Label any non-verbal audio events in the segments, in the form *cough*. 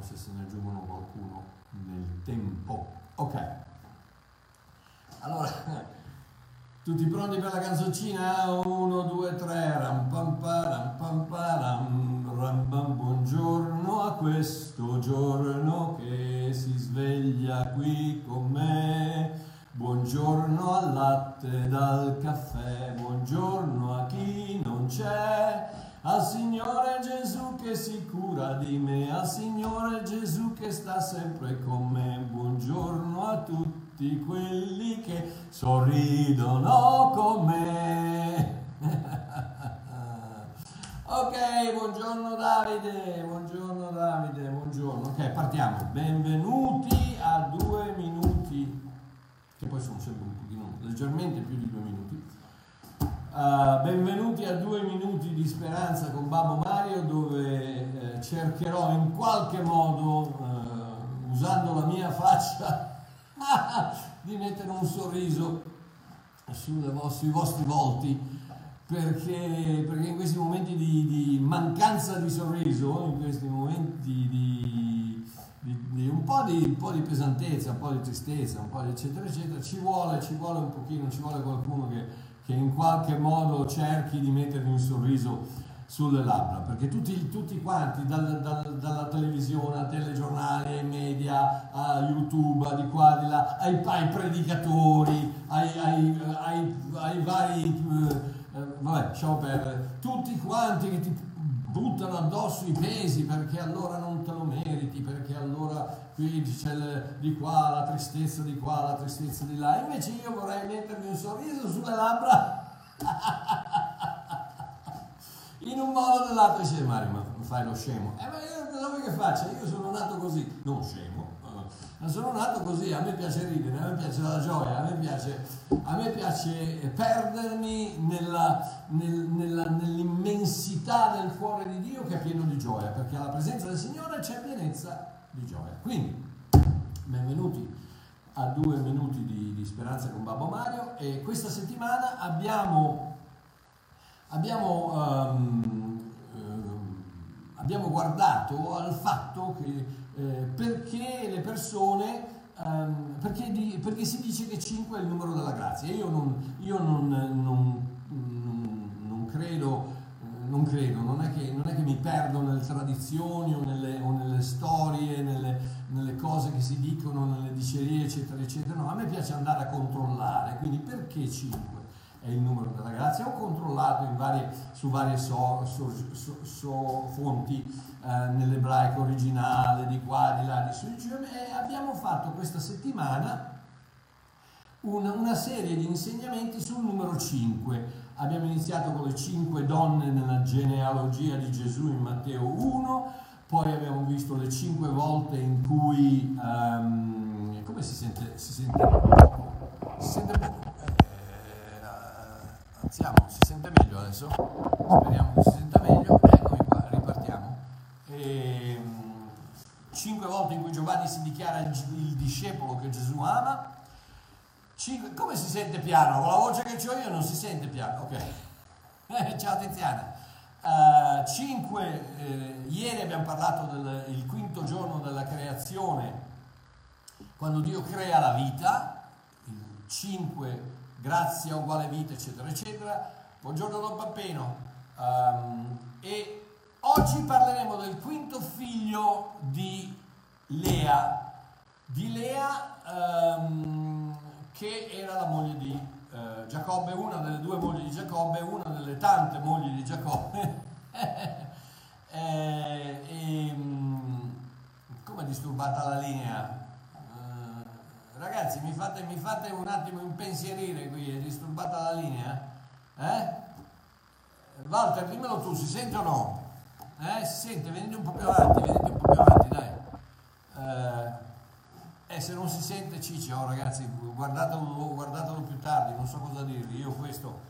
vediamo se se ne aggiungono qualcuno nel tempo. Ok. Allora, *laughs* tutti pronti per la canzoncina? Uno, due, tre, ram pam param buongiorno a questo giorno che si sveglia qui con me. Buongiorno al latte dal caffè, buongiorno a chi non c'è, al Signore Gesù che si cura di me, al Signore Gesù che sta sempre con me. Buongiorno a tutti quelli che sorridono con me. *laughs* ok, buongiorno Davide, buongiorno Davide, buongiorno. Ok, partiamo. Benvenuti a due minuti che poi sono sempre un pochino leggermente più di due minuti. Uh, benvenuti a due minuti di speranza con Babbo Mario dove eh, cercherò in qualche modo, uh, usando la mia faccia, *laughs* di mettere un sorriso vo- sui vostri volti perché, perché in questi momenti di, di mancanza di sorriso, in questi momenti di di, di un, po di, un, po di, pesantezza, un po' di tristezza, un po' di eccetera eccetera, ci vuole, ci vuole un pochino, ci vuole qualcuno che, che in qualche modo cerchi di mettervi un sorriso sulle labbra, perché tutti, tutti quanti, dal, dal, dalla televisione, al telegiornale, ai media, a YouTube, di qua, di là, ai, ai predicatori, ai, ai, ai vari, eh, vabbè, lasciamo perdere, tutti quanti che ti buttano addosso i pesi perché allora non te lo meriti, perché allora qui c'è di qua la tristezza di qua, la tristezza di là. Invece io vorrei mettermi un sorriso sulle labbra *laughs* in un modo o nell'altro. Dice Mario, ma fai lo scemo. Eh, ma io cosa vuoi che faccia? Io sono nato così, non scemo ma sono nato così, a me piace ridere, a me piace la gioia, a me piace, a me piace perdermi nella, nel, nella, nell'immensità del cuore di Dio che è pieno di gioia, perché alla presenza del Signore c'è pienezza di gioia. Quindi, benvenuti a due minuti di, di speranza con Babbo Mario e questa settimana abbiamo, abbiamo, um, um, abbiamo guardato al fatto che eh, perché le persone, um, perché, di, perché, si dice che 5 è il numero della grazia. Io non, io non, non, non credo, non credo, non è, che, non è, che, mi perdo nelle tradizioni o nelle, o nelle storie, nelle, nelle, cose che si dicono, nelle dicerie, eccetera, eccetera. No, a me piace andare a controllare, quindi perché 5? È il numero della grazia, ho controllato varie, su varie so, so, so, fonti eh, nell'ebraico originale, di qua, di là, di su, e abbiamo fatto questa settimana una, una, serie di insegnamenti sul numero 5. Abbiamo iniziato con le 5 donne nella genealogia di Gesù in Matteo 1, poi abbiamo visto le 5 volte in cui... Um, come si sente? Si sente poco? Si sente poco? Alziamo, si sente meglio adesso? Speriamo che si senta meglio. Eccomi qua, ripartiamo. E, ehm, cinque volte in cui Giovanni si dichiara il, discepolo che Gesù ama. Cinque, come si sente piano? Con la voce che ho io non si sente piano, ok. *laughs* Ciao Tiziana. Uh, cinque, eh, ieri abbiamo parlato del quinto giorno della creazione, quando Dio crea la vita, il cinque grazia uguale vita, eccetera, eccetera. Buongiorno Don Pappeno. Um, e oggi parleremo del quinto figlio di Lea, di Lea um, che era la moglie di uh, Giacobbe, una delle due mogli di Giacobbe, una delle tante mogli di Giacobbe. *laughs* eh, e, um, come disturbata la linea? Ragazzi, mi fate, mi fate un attimo impensierire qui, è disturbata la linea? Eh? Walter, dimmelo tu, si sente o no? Eh, si sente, venite un po' più avanti, venite un po' più avanti, dai. Eh, eh se non si sente ciccio, oh, ragazzi, guardatelo, guardatelo, più tardi, non so cosa dirvi, io questo,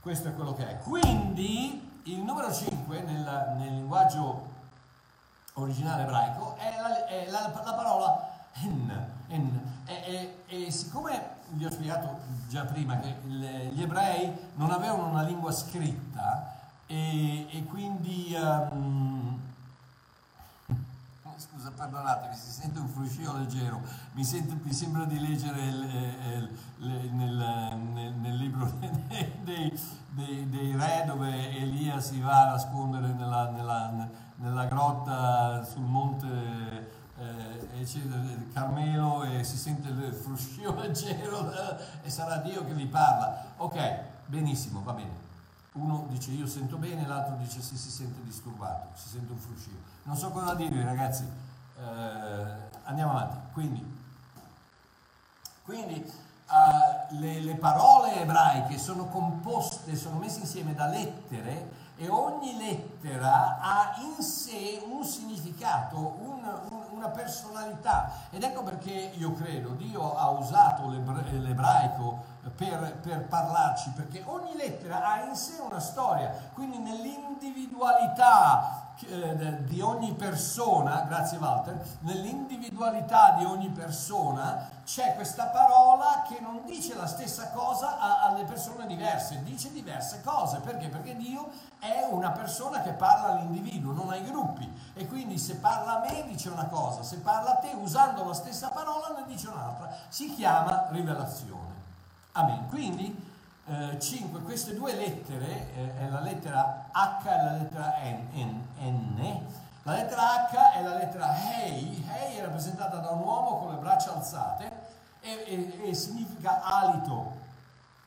questo è quello che è. Quindi, il numero 5 nel, nel linguaggio originale ebraico è la, è la, la parola hen, hen e, e, e, siccome vi ho spiegato già prima che le, gli ebrei non avevano una lingua scritta e, e quindi um, scusa, perdonatemi, si sente un fruscio leggero, mi, sento, mi sembra di leggere il, il, nel, nel, nel, libro *laughs* dei, dei, dei, re dove Elia si va a nascondere nella, nella, nella grotta sul monte eh, Carmelo e si sente il fruscio *laughs* leggero e sarà Dio che vi parla. Ok, benissimo, va bene. Uno dice io sento bene, l'altro dice sì, si sente disturbato, si sente un fruscio. Non so cosa dirvi ragazzi, eh, andiamo avanti. Quindi, quindi uh, le, le parole ebraiche sono composte, sono messe insieme da lettere e ogni lettera ha in sé un significato, un, un, una personalità. Ed ecco perché io credo Dio ha usato l'ebraico per, per, parlarci, perché ogni lettera ha in sé una storia, quindi nell'individualità eh, di ogni persona, grazie Walter, nell'individualità di ogni persona c'è questa parola che non dice la stessa cosa a, alle persone diverse, dice diverse cose. Perché? Perché Dio è una persona che parla all'individuo, non ai gruppi. E quindi se parla a me dice una cosa, se parla a te usando la stessa parola ne dice un'altra. Si chiama rivelazione. Amen. Quindi eh, 5, queste due lettere, eh, è la lettera H e la lettera N, N, N. La lettera H è la lettera Hei, Hei è rappresentata da un uomo con le braccia alzate e, e, e significa alito,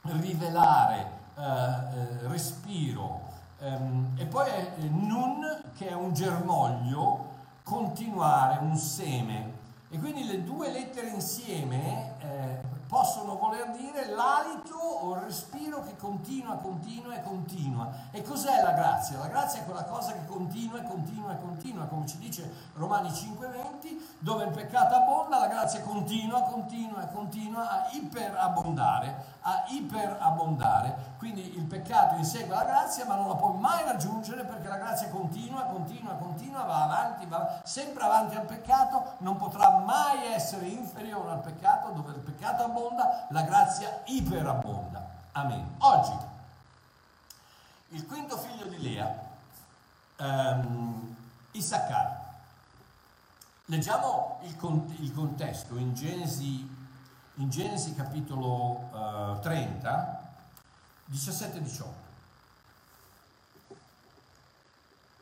rivelare, eh, eh respiro. Um, e poi è Nun che è un germoglio, continuare, un seme. E quindi le due lettere insieme eh, possono voler dire l'alito o il respiro che continua, continua e continua. E cos'è la grazia? La grazia è quella cosa che continua e continua e continua, come ci dice Romani 5:20, dove il peccato abbonda, la grazia continua, continua e continua a iperabbondare, a iperabbondare. Quindi il peccato insegue la grazia, ma non la può mai raggiungere perché la grazia continua, continua, continua, va avanti, va sempre avanti al peccato, non potrà mai essere inferiore al peccato, dove il peccato abbonda abbonda, la grazia iperabbonda. Amen. Oggi, il quinto figlio di Lea, um, Issachar. Leggiamo il, cont- il, contesto in Genesi, in Genesi capitolo uh, 30, 17-18.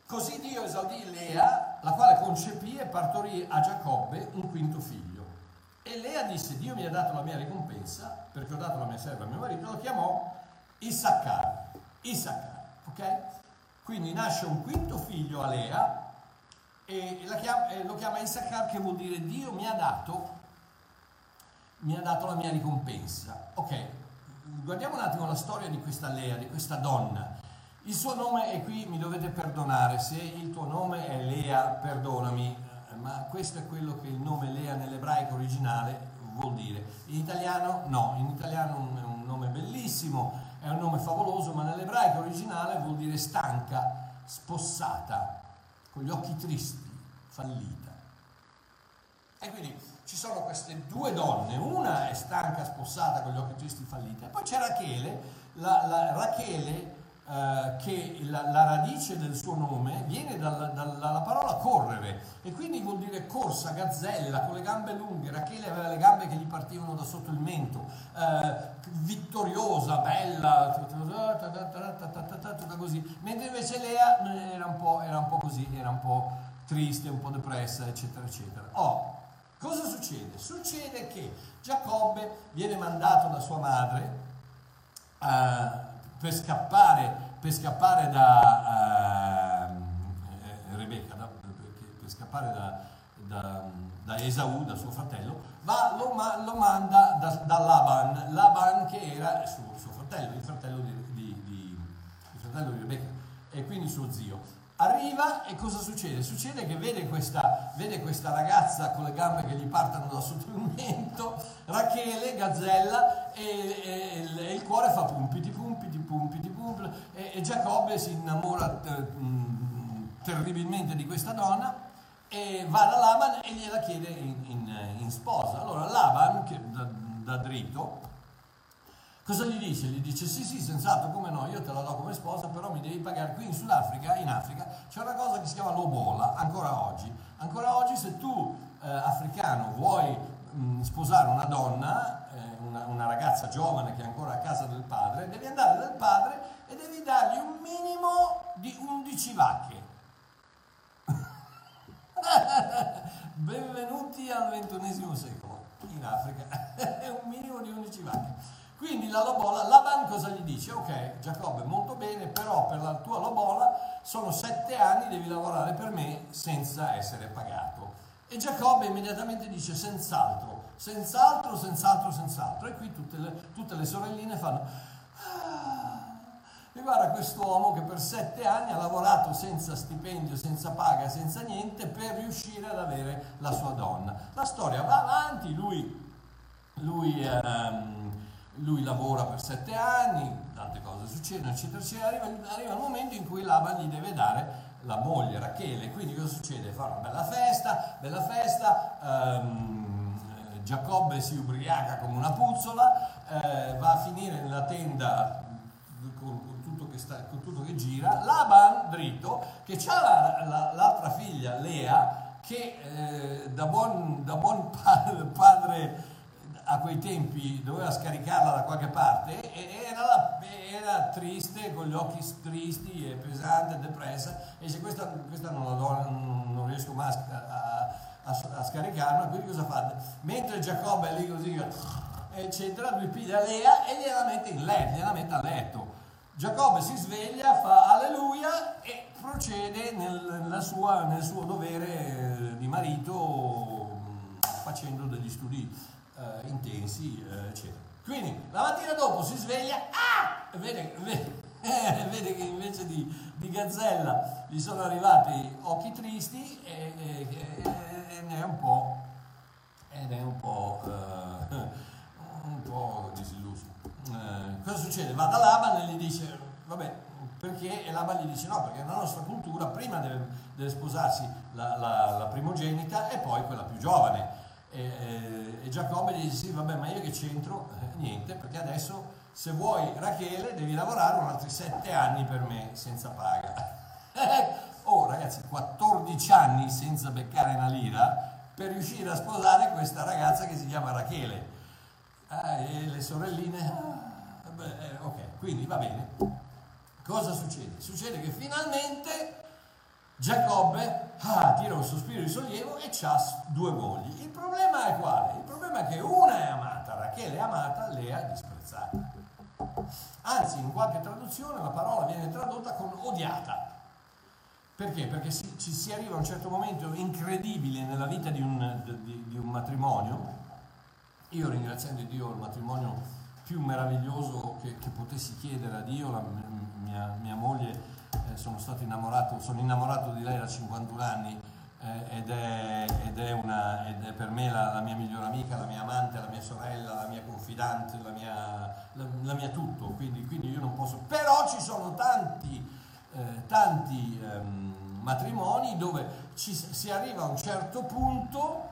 Così Dio esaudì Lea, la quale concepì e partorì a Giacobbe un quinto figlio. E Lea disse, Dio mi ha dato la mia ricompensa, perché ho dato la mia serva a mio marito, lo chiamò Issachar. Issachar, ok? Quindi nasce un quinto figlio a Lea e chiama, lo chiama Issachar che vuol dire Dio mi ha dato, mi ha dato la mia ricompensa. Ok, guardiamo un attimo la storia di questa Lea, di questa donna. Il suo nome è qui, mi dovete perdonare, se il tuo nome è Lea, perdonami, ma questo è quello che il nome Lea nell'ebraico originale vuol dire. In italiano no, in italiano è un nome bellissimo, è un nome favoloso, ma nell'ebraico originale vuol dire stanca, spossata, con gli occhi tristi, fallita. E quindi ci sono queste due donne, una è stanca, spossata, con gli occhi tristi, fallita, e poi c'è Rachele, la, la Rachele eh, che la, la, radice del suo nome viene dalla, dalla, parola correre e quindi vuol dire corsa, gazzella, con le gambe lunghe. Rachele aveva le gambe che gli partivano da sotto il mento, eh, vittoriosa, bella, tutta così. Mentre invece Lea era un, po', era un po' così, era un po' triste, un po' depressa, eccetera, eccetera. Oh, cosa succede? Succede che Giacobbe viene mandato da sua madre. Uh, per scappare, per scappare da uh, Rebecca, da, per scappare da, da, da, Esau, da suo fratello, va, lo, lo manda da, da, Laban, Laban che era suo, suo fratello, il fratello di, di, di, il fratello di Rebecca e quindi suo zio. Arriva e cosa succede? Succede che vede questa, vede questa ragazza con le gambe che gli partono da sotto il mento, Rachele, gazzella, e, e, e il cuore fa pumpiti, pumpiti, e, e Giacobbe si innamora eh, terribilmente di questa donna e va da Laban e gliela chiede in, in, in sposa. Allora Laban, che da, da dritto, Cosa gli dice? Gli dice sì sì senz'altro come no io te la do come sposa però mi devi pagare qui in Sudafrica, in Africa c'è una cosa che si chiama lobola ancora oggi. Ancora oggi se tu eh, africano vuoi mh, sposare una donna, eh, una, ragazza giovane che è ancora a casa del padre, devi andare dal padre e devi dargli un minimo di 11 vacche. *laughs* Benvenuti al ventunesimo secolo in Africa, è *laughs* un minimo di 11 vacche. Quindi la lobola, Laban cosa gli dice? Ok, Giacobbe, molto bene, però per la tua lobola sono sette anni, devi lavorare per me senza essere pagato. E Giacobbe immediatamente dice senz'altro, senz'altro, senz'altro, senz'altro. E qui tutte le, tutte le sorelline fanno... Ah, e guarda quest'uomo che per sette anni ha lavorato senza stipendio, senza paga, senza niente per riuscire ad avere la sua donna. La storia va avanti, lui, lui ehm, lui lavora per sette anni, tante cose succedono, eccetera, eccetera, arriva, arriva il momento in cui Laban gli deve dare la moglie Rachele, quindi cosa succede? Fa una bella festa, bella festa, ehm, Giacobbe si ubriaca come una puzzola, eh, va a finire nella tenda con, con, tutto che sta, con, tutto che gira, Laban dritto, che ha la, la, l'altra figlia Lea, che eh, da, buon, da buon padre a quei tempi doveva scaricarla da qualche parte e era, era triste, con gli occhi tristi e pesante, depressa e dice questa, questa non, la do, non, riesco mai a, a, a, scaricarla, quindi cosa fa? Mentre Giacobbe è lì così, eccetera, lui piglia Lea e gliela mette in letto, gliela mette a letto. Giacobbe si sveglia, fa alleluia e procede nel, sua, nel suo dovere di marito facendo degli studi eh, intensi, eh, eccetera. Quindi la mattina dopo si sveglia ah! vede, vede, eh, vede che invece di, di, gazzella gli sono arrivati occhi tristi e, e, e ne è un po', ed è un po', uh, *laughs* un po disilluso. Uh, cosa succede? Va da Laban e gli dice, vabbè, perché e Laban gli dice no, perché nella nostra cultura prima deve, deve sposarsi la, la, la primogenita e poi quella più giovane e, e, e Giacobbe gli dice sì vabbè ma io che c'entro? Eh, niente perché adesso se vuoi Rachele devi lavorare un altri sette anni per me senza paga oh *laughs* ragazzi 14 anni senza beccare una lira per riuscire a sposare questa ragazza che si chiama Rachele ah, e le sorelline ah, beh, eh, ok quindi va bene cosa succede? succede che finalmente Giacobbe ah, tira un sospiro di sollievo e ha due mogli. Il problema è quale? Il problema è che una è amata, Rachele è amata, Lea è disprezzata. Anzi, in qualche traduzione la parola viene tradotta con odiata. Perché? Perché si, ci si arriva a un certo momento incredibile nella vita di un, di, di un matrimonio. Io ringraziando Dio il matrimonio più meraviglioso che, che potessi chiedere a Dio, la, mia, mia moglie eh, sono stato innamorato, sono innamorato di lei da 51 anni eh, ed, è, ed, è una, ed, è, per me la, la, mia migliore amica, la mia amante, la mia sorella, la mia confidante, la mia, la, mia tutto, quindi, quindi, io non posso... Però ci sono tanti, eh, tanti ehm, matrimoni dove ci, si arriva a un certo punto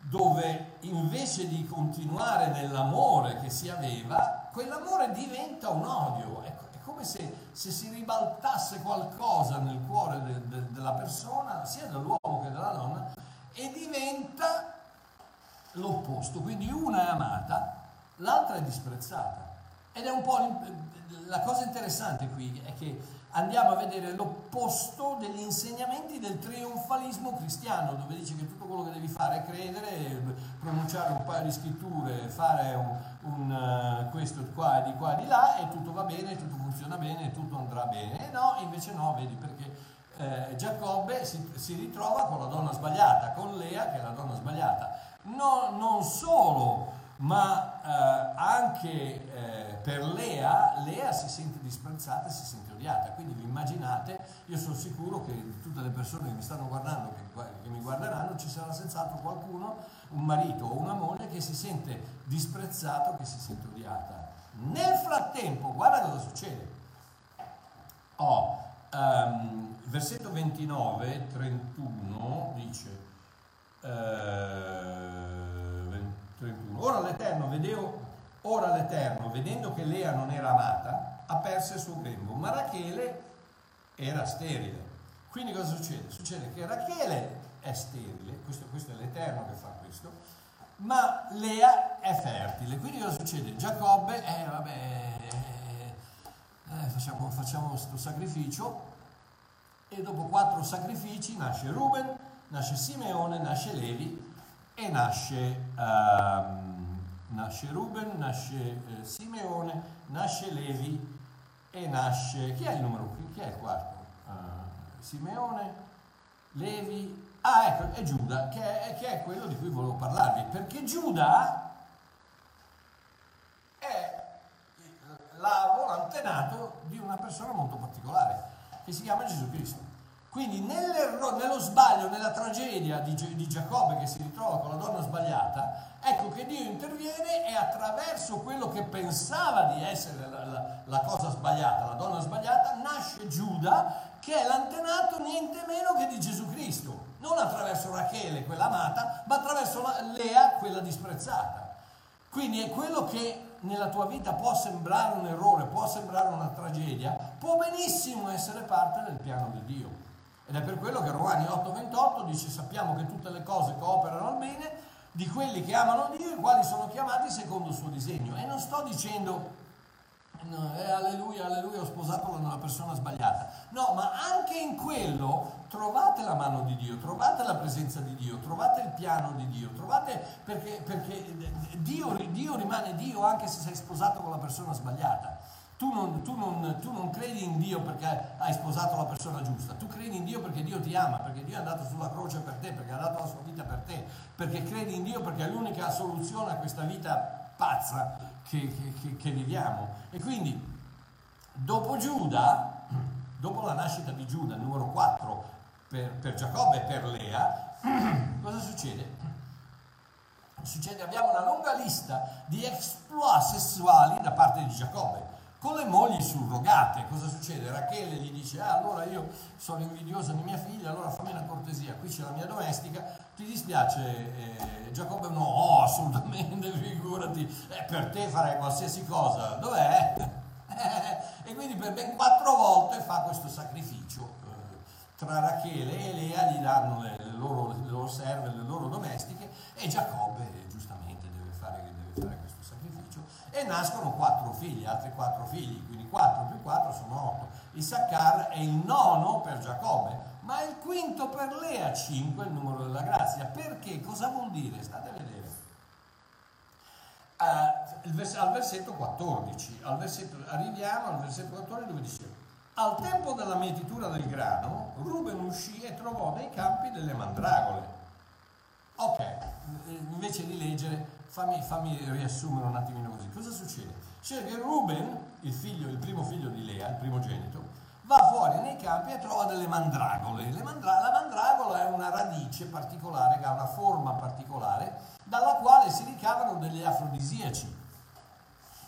dove invece di continuare nell'amore che si aveva, quell'amore diventa un odio. Ecco, come se, se, si ribaltasse qualcosa nel cuore de, de, della persona, sia dell'uomo che della donna, e diventa l'opposto. Quindi una è amata, l'altra è disprezzata. Ed è un po' la cosa interessante qui, è che andiamo a vedere l'opposto degli insegnamenti del trionfalismo cristiano, dove dice che tutto quello che devi fare è credere, pronunciare un paio di scritture, fare un, un uh, questo qua e di qua e di là e tutto va bene, tutto funziona bene, tutto andrà bene. E no, invece no, vedi perché eh, Giacobbe si, si, ritrova con la donna sbagliata, con Lea che è la donna sbagliata. No, non solo ma eh, anche eh, per Lea, Lea si sente disprezzata e si sente odiata, quindi vi immaginate, io sono sicuro che tutte le persone che mi stanno guardando, che, che mi guarderanno, ci sarà senz'altro qualcuno, un marito o una moglie che si sente disprezzato, che si sente odiata. Nel frattempo, guarda cosa succede. Oh, um, versetto 29, 31 dice... Uh, 31. Ora l'Eterno vedeo, Ora l'Eterno, vedendo che Lea non era amata, aperse il suo grembo, ma Rachele era sterile. Quindi cosa succede? Succede che Rachele è sterile, questo, questo è l'Eterno che fa questo, ma Lea è fertile. Quindi cosa succede? Giacobbe, eh vabbè, eh, facciamo, facciamo questo sacrificio e dopo quattro sacrifici nasce Ruben, nasce Simeone, nasce Levi e nasce, um, nasce Ruben, nasce eh, Simeone, nasce Levi e nasce... Chi è il numero? Chi è il quarto? Uh, Simeone, Levi... Ah, ecco, è Giuda, che è, che è quello di cui volevo parlarvi, perché Giuda è l'antenato di una persona molto particolare, che si chiama Gesù Cristo. Quindi nello sbaglio, nella tragedia di, di, Giacobbe che si ritrova con la donna sbagliata, ecco che Dio interviene e attraverso quello che pensava di essere la, la, la cosa sbagliata, la donna sbagliata, nasce Giuda che è l'antenato niente meno che di Gesù Cristo. Non attraverso Rachele, quella amata, ma attraverso Lea, quella disprezzata. Quindi è quello che nella tua vita può sembrare un errore, può sembrare una tragedia, può benissimo essere parte del piano di Dio. Ed è per quello che Romani 8:28 dice sappiamo che tutte le cose cooperano al bene di quelli che amano Dio i quali sono chiamati secondo il suo disegno. E non sto dicendo eh, alleluia, alleluia, ho sposato una persona sbagliata. No, ma anche in quello trovate la mano di Dio, trovate la presenza di Dio, trovate il piano di Dio, trovate perché, perché Dio, Dio rimane Dio anche se sei sposato con la persona sbagliata. Tu non, tu, non, tu non, credi in Dio perché hai sposato la persona giusta, tu credi in Dio perché Dio ti ama, perché Dio è andato sulla croce per te, perché ha dato la sua vita per te, perché credi in Dio perché è l'unica soluzione a questa vita pazza che, che, che viviamo. E quindi, dopo Giuda, *clears throat* dopo la nascita di Giuda, numero 4, per, per Giacobbe e per Lea, *clears throat* cosa succede? Succede, abbiamo una lunga lista di exploit sessuali da parte di Giacobbe con le mogli surrogate, cosa succede? Rachele gli dice, ah allora io sono invidiosa di mia figlia, allora fammi una cortesia, qui c'è la mia domestica, ti dispiace eh, Giacobbe? No, oh, assolutamente, *laughs* figurati, eh, per te farei qualsiasi cosa, dov'è? *laughs* e quindi per ben quattro volte fa questo sacrificio eh, tra Rachele e Lea gli danno le, loro, le loro serve, le loro domestiche e Giacobbe giustamente deve fare, deve fare questo e nascono quattro figli, altri quattro figli, quindi 4 più 4 sono 8. Issachar è il nono per Giacobbe, ma il quinto per Lea, 5 il numero della grazia. Perché? Cosa vuol dire? State a vedere. Uh, al versetto 14, al versetto, arriviamo al versetto 14 dove dice al tempo della mietitura del grano, Ruben uscì e trovò nei campi delle mandragole. Ok, invece di leggere fammi, fammi riassumere un attimino così. Cosa succede? Succede che Ruben, il, figlio, il primo figlio di Lea, il primogenito, va fuori nei campi e trova delle mandragole. Mandra- la mandragola è una radice particolare, che ha una forma particolare, dalla quale si ricavano degli afrodisiaci.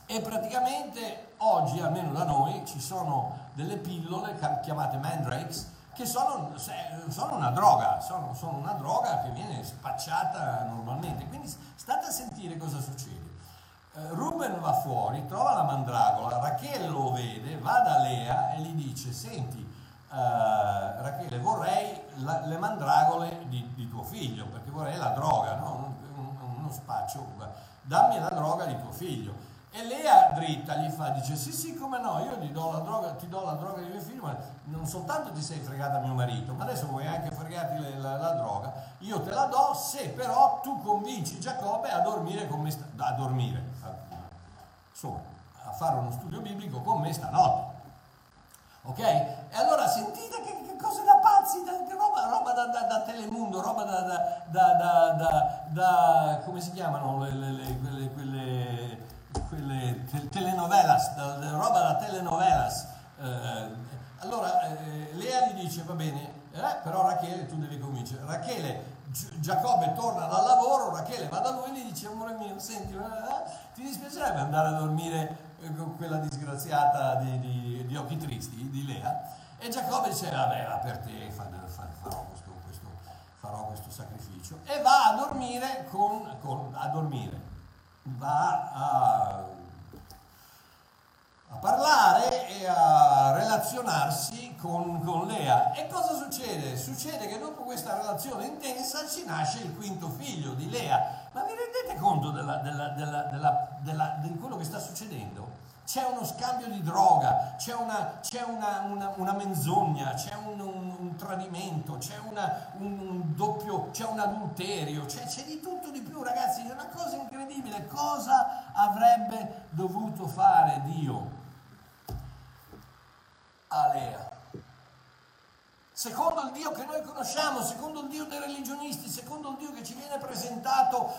E praticamente oggi, almeno da noi, ci sono delle pillole chiamate mandrakes, che sono, sono una droga, sono, sono, una droga che viene spacciata normalmente. Quindi state a sentire cosa succede. Uh, Ruben va fuori, trova la mandragola, Rachele lo vede, va da Lea e gli dice, senti, uh, Rachele, vorrei la, le mandragole di, di, tuo figlio, perché vorrei la droga, no? uno spaccio, dammi la droga di tuo figlio. E Lea dritta gli fa, dice sì sì come no, io do la droga, ti do la droga di mio figlio, ma non soltanto ti sei fregata mio marito, ma adesso vuoi anche fregarti la, la, la droga, io te la do se però tu convinci Giacobbe a dormire con me, sta, a dormire, a, insomma, a fare uno studio biblico con me stanotte. Ok? E allora sentite che, che cose da pazzi, da, roba, roba da, da, da, Telemundo, roba da, da, come si chiamano le, le, le, quelle quelle te- telenovelas, da, da, roba da telenovelas. Eh, allora eh, Lea gli dice va bene, eh, però Rachele tu devi convincere. Rachele, Gi- Giacobbe torna dal lavoro, Rachele va da lui e gli dice amore eh, ti dispiacerebbe andare a dormire eh, con quella disgraziata di, di, di, occhi tristi, di Lea? E Giacobbe dice vabbè va per te, fa, fa, farò, questo, questo, farò, questo, sacrificio. E va a dormire con, con a dormire va a stare e a relazionarsi con, con, Lea. E cosa succede? Succede che dopo questa relazione intensa ci nasce il quinto figlio di Lea. Ma vi rendete conto della, della, C'è uno scambio di droga, c'è una, c'è una, una, una menzogna, c'è un, un, un tradimento, c'è un, doppio, c'è un adulterio, c'è, c'è di tutto di più, ragazzi, è una cosa incredibile. Cosa avrebbe dovuto fare Dio? a Lea. Secondo il Dio che noi conosciamo, secondo il Dio dei religionisti, secondo il Dio che ci viene presentato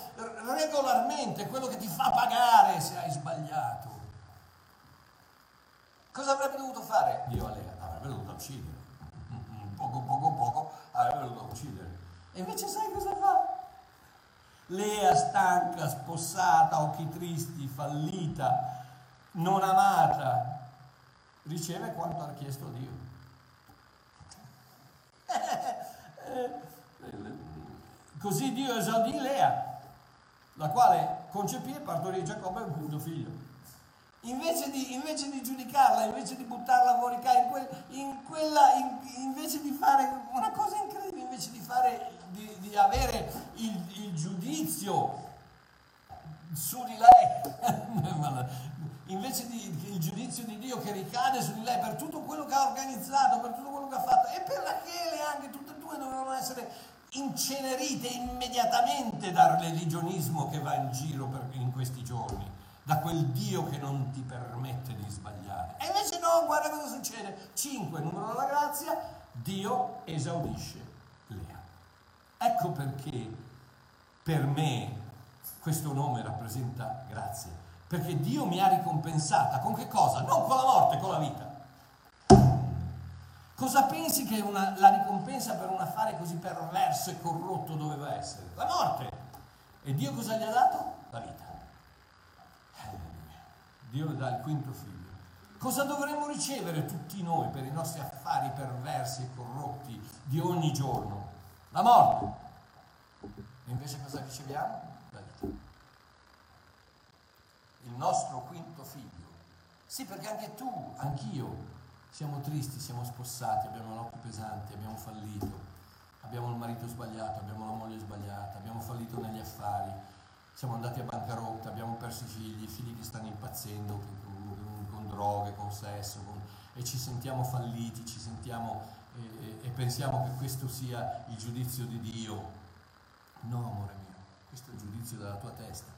regolarmente, quello che ti fa pagare se hai sbagliato. Cosa avrebbe dovuto fare Dio a Lea? Avrebbe dovuto uccidere. Poco, poco, poco, avrebbe dovuto uccidere. E invece sai cosa fa? Lea stanca, spossata, occhi tristi, fallita, non amata, riceve quanto ha chiesto Dio. *laughs* Così Dio esaudì Lea, la quale concepì e partorì Giacobbe un quinto figlio. Invece di, invece di, giudicarla, invece di buttarla fuori casa, in, quel, in quella, in, invece di fare una cosa incredibile, invece di, fare, di, di avere il, il giudizio su di lei, *laughs* invece di, il giudizio di Dio che ricade su di lei per tutto quello che ha organizzato, per tutto quello che ha fatto, e per Rachele anche, tutte e due dovevano essere incenerite immediatamente dal religionismo che va in giro per, in questi giorni, da quel Dio che non ti permette di sbagliare. E invece no, guarda cosa succede. 5, numero della grazia, Dio esaudisce Lea. Ecco perché per me questo nome rappresenta grazia perché Dio mi ha ricompensata con che cosa? Non con la morte, con la vita. Cosa pensi che una, la ricompensa per un affare così perverso e corrotto doveva essere? La morte. E Dio cosa gli ha dato? La vita. Dio dà il quinto figlio. Cosa dovremmo ricevere tutti noi per i nostri affari perversi e corrotti di ogni giorno? La morte. E invece cosa riceviamo? La vita il nostro quinto figlio. Sì, perché anche tu, anch'io, siamo tristi, siamo spossati, abbiamo l'occhio pesante, abbiamo fallito, abbiamo il marito sbagliato, abbiamo la moglie sbagliata, abbiamo fallito negli affari, siamo andati a bancarotta, abbiamo perso i figli, i figli che stanno impazzendo con, con droghe, con sesso, con, e ci sentiamo falliti, ci sentiamo e, e pensiamo che questo sia il giudizio di Dio. No, amore mio, questo è il giudizio della tua testa.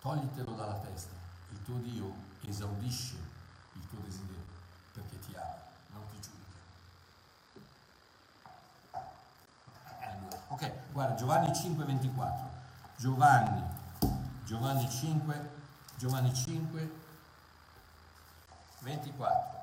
Toglitelo dalla testa. Il tuo Dio esaudisce il tuo desiderio perché ti ama, non ti giudica. Allora, ok, guarda, Giovanni 5, 24. Giovanni, Giovanni 5, Giovanni 5, 24.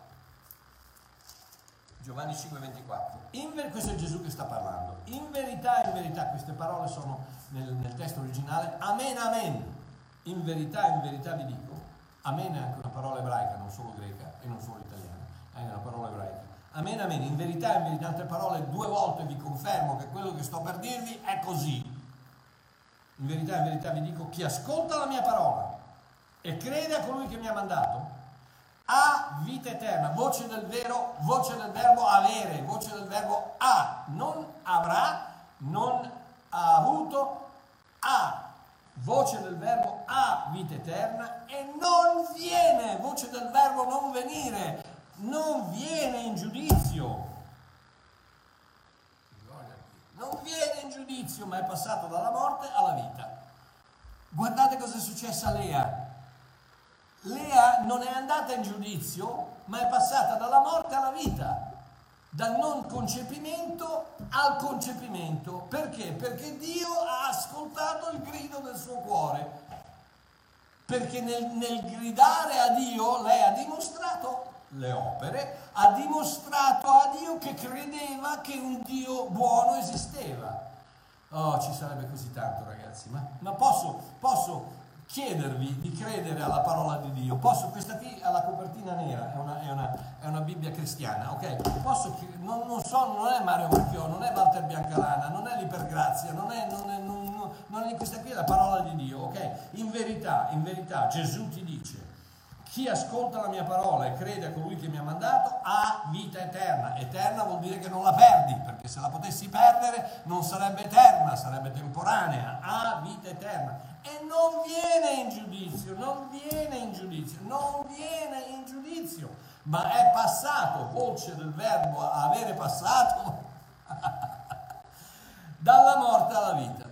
Giovanni 5, 24. Ver- questo è Gesù che sta parlando. In verità, in verità, queste parole sono nel, nel testo originale. Amen, amen in verità, in verità vi dico, amen è anche una parola ebraica, non solo greca e non solo italiana, è una parola ebraica. Amen, amen, in verità, in verità, in altre parole, due volte vi confermo che quello che sto per dirvi è così. In verità, in verità vi dico, chi ascolta la mia parola e crede a colui che mi ha mandato, ha vita eterna, voce del vero, voce del verbo avere, voce del verbo ha, non avrà, non ha avuto, ha. Voce del verbo ha vita eterna e non viene, voce del verbo non venire, non viene in giudizio. Non viene giudizio, ma è passato dalla morte alla vita. Guardate cosa è successo a Lea. Lea non è andata in giudizio, ma è passata dalla morte alla vita dal non concepimento al concepimento. Perché? Perché Dio ha ascoltato il grido del suo cuore. Perché nel, nel gridare a Dio lei ha dimostrato le opere, ha dimostrato a Dio che credeva che un Dio buono esisteva. Oh, ci sarebbe così tanto ragazzi, ma, ma posso, posso chiedervi di credere alla parola di Dio. Posso, questa qui ha la copertina nera, è una, è una, è una Bibbia cristiana, ok? Posso, non, non, so, non è Mario Marchiò, non è Walter Biancalana, non è l'Ipergrazia, non è, non è, non, non è questa qui è la parola di Dio, ok? In verità, in verità Gesù ti dice chi ascolta la mia parola e crede a colui che mi ha mandato ha vita eterna. Eterna vuol dire che non la perdi, perché se la potessi perdere non sarebbe eterna, sarebbe temporanea. Ha vita eterna. E non viene in giudizio, non viene in giudizio, non viene in giudizio, ma è passato, voce del verbo avere passato, *laughs* dalla morte alla vita.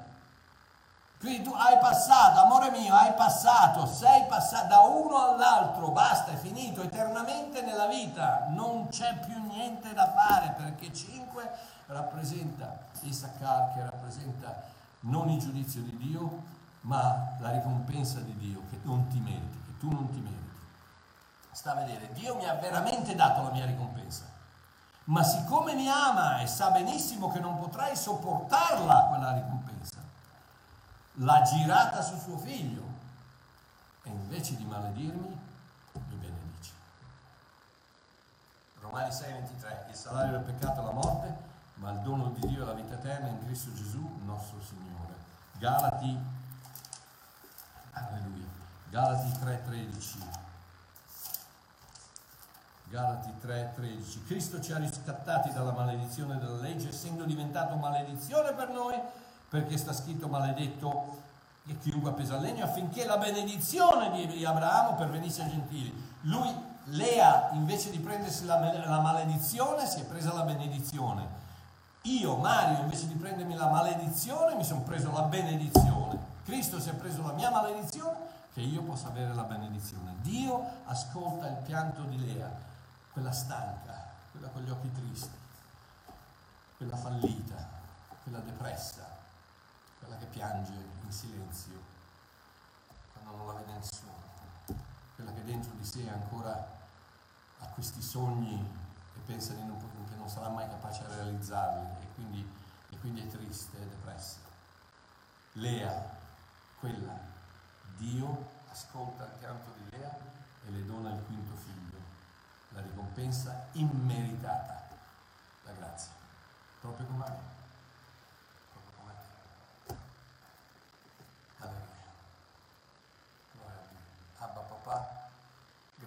Quindi tu hai passato, amore mio, hai passato, sei passato da uno all'altro, basta, è finito, eternamente nella vita, non c'è più niente da fare perché 5 rappresenta Issachar che rappresenta non il giudizio di Dio, ma la ricompensa di Dio che non ti meriti, che tu non ti meriti. Sta a vedere, Dio mi ha veramente dato la mia ricompensa, ma siccome mi ama e sa benissimo che non potrai sopportarla quella ricompensa, l'ha girata su suo figlio e invece di maledirmi mi benedice. Romani 6:23, il salario del peccato è la morte, ma il dono di Dio è la vita eterna in Cristo Gesù, nostro Signore. Galati, alleluia, Galati 3:13. Galati 3:13. Cristo ci ha riscattati dalla maledizione della legge, essendo diventato maledizione per noi perché sta scritto maledetto e chiunque appesa al legno affinché la benedizione di Abramo pervenisse ai gentili. Lui, Lea, invece di prendersi la, la maledizione, si è presa la benedizione. Io, Mario, invece di prendermi la maledizione, mi sono preso la benedizione. Cristo si è preso la mia maledizione che io possa avere la benedizione. Dio ascolta il pianto di Lea, quella stanca, quella con gli occhi tristi, quella fallita, quella depressa, quella che piange in silenzio quando non la vede nessuno, quella che dentro di sé ancora ha questi sogni e pensa non, che non sarà mai capace a realizzarli e quindi, e quindi è triste e depressa. Lea, quella, Dio ascolta il canto di Lea e le dona il quinto figlio, la ricompensa immeritata, la grazia, proprio come me.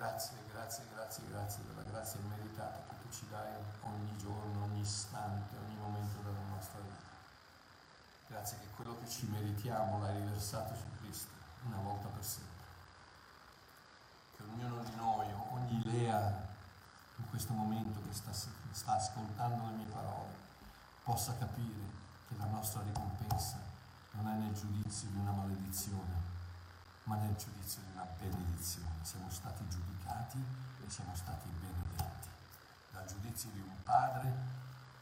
Grazie, grazie, grazie, grazie della grazia immeritata che tu ci dai ogni giorno, ogni istante, ogni momento della nostra vita. Grazie che quello che ci meritiamo l'hai riversato su Cristo una volta per sempre. Che ognuno di noi, ogni Lea in questo momento che sta, sta ascoltando le mie parole, possa capire che la nostra ricompensa non è nel giudizio di una maledizione, ma nel giudizio di una benedizione. Siamo stati giudicati e siamo stati benedetti dal giudizio di un padre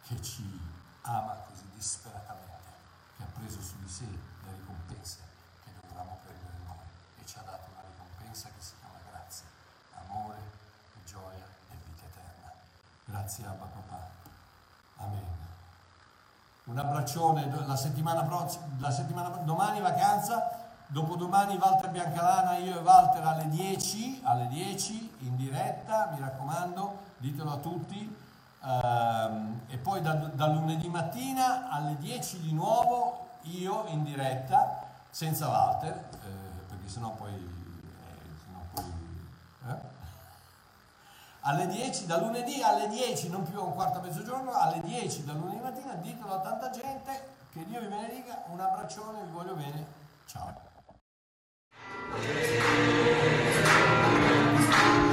che ci ama così disperatamente, che ha preso su di sé le ricompense che dovevamo prendere noi e ci ha dato una ricompensa che si chiama grazia, amore gioia e vita eterna. Grazie Abba Papà. Amen. Un abbraccione la settimana prossima, la settimana domani vacanza Dopodomani Walter Biancalana, io e Walter alle 10, alle 10 in diretta, mi raccomando, ditelo a tutti. Um, e poi da, da, lunedì mattina alle 10 di nuovo io in diretta senza Walter, eh, perché sennò poi... Eh, sennò poi eh? Alle 10, da lunedì alle 10, non più a un quarto a mezzogiorno, alle 10 da lunedì mattina, ditelo a tanta gente, che Dio vi benedica, un abbraccione, vi voglio bene, ciao. Thank you.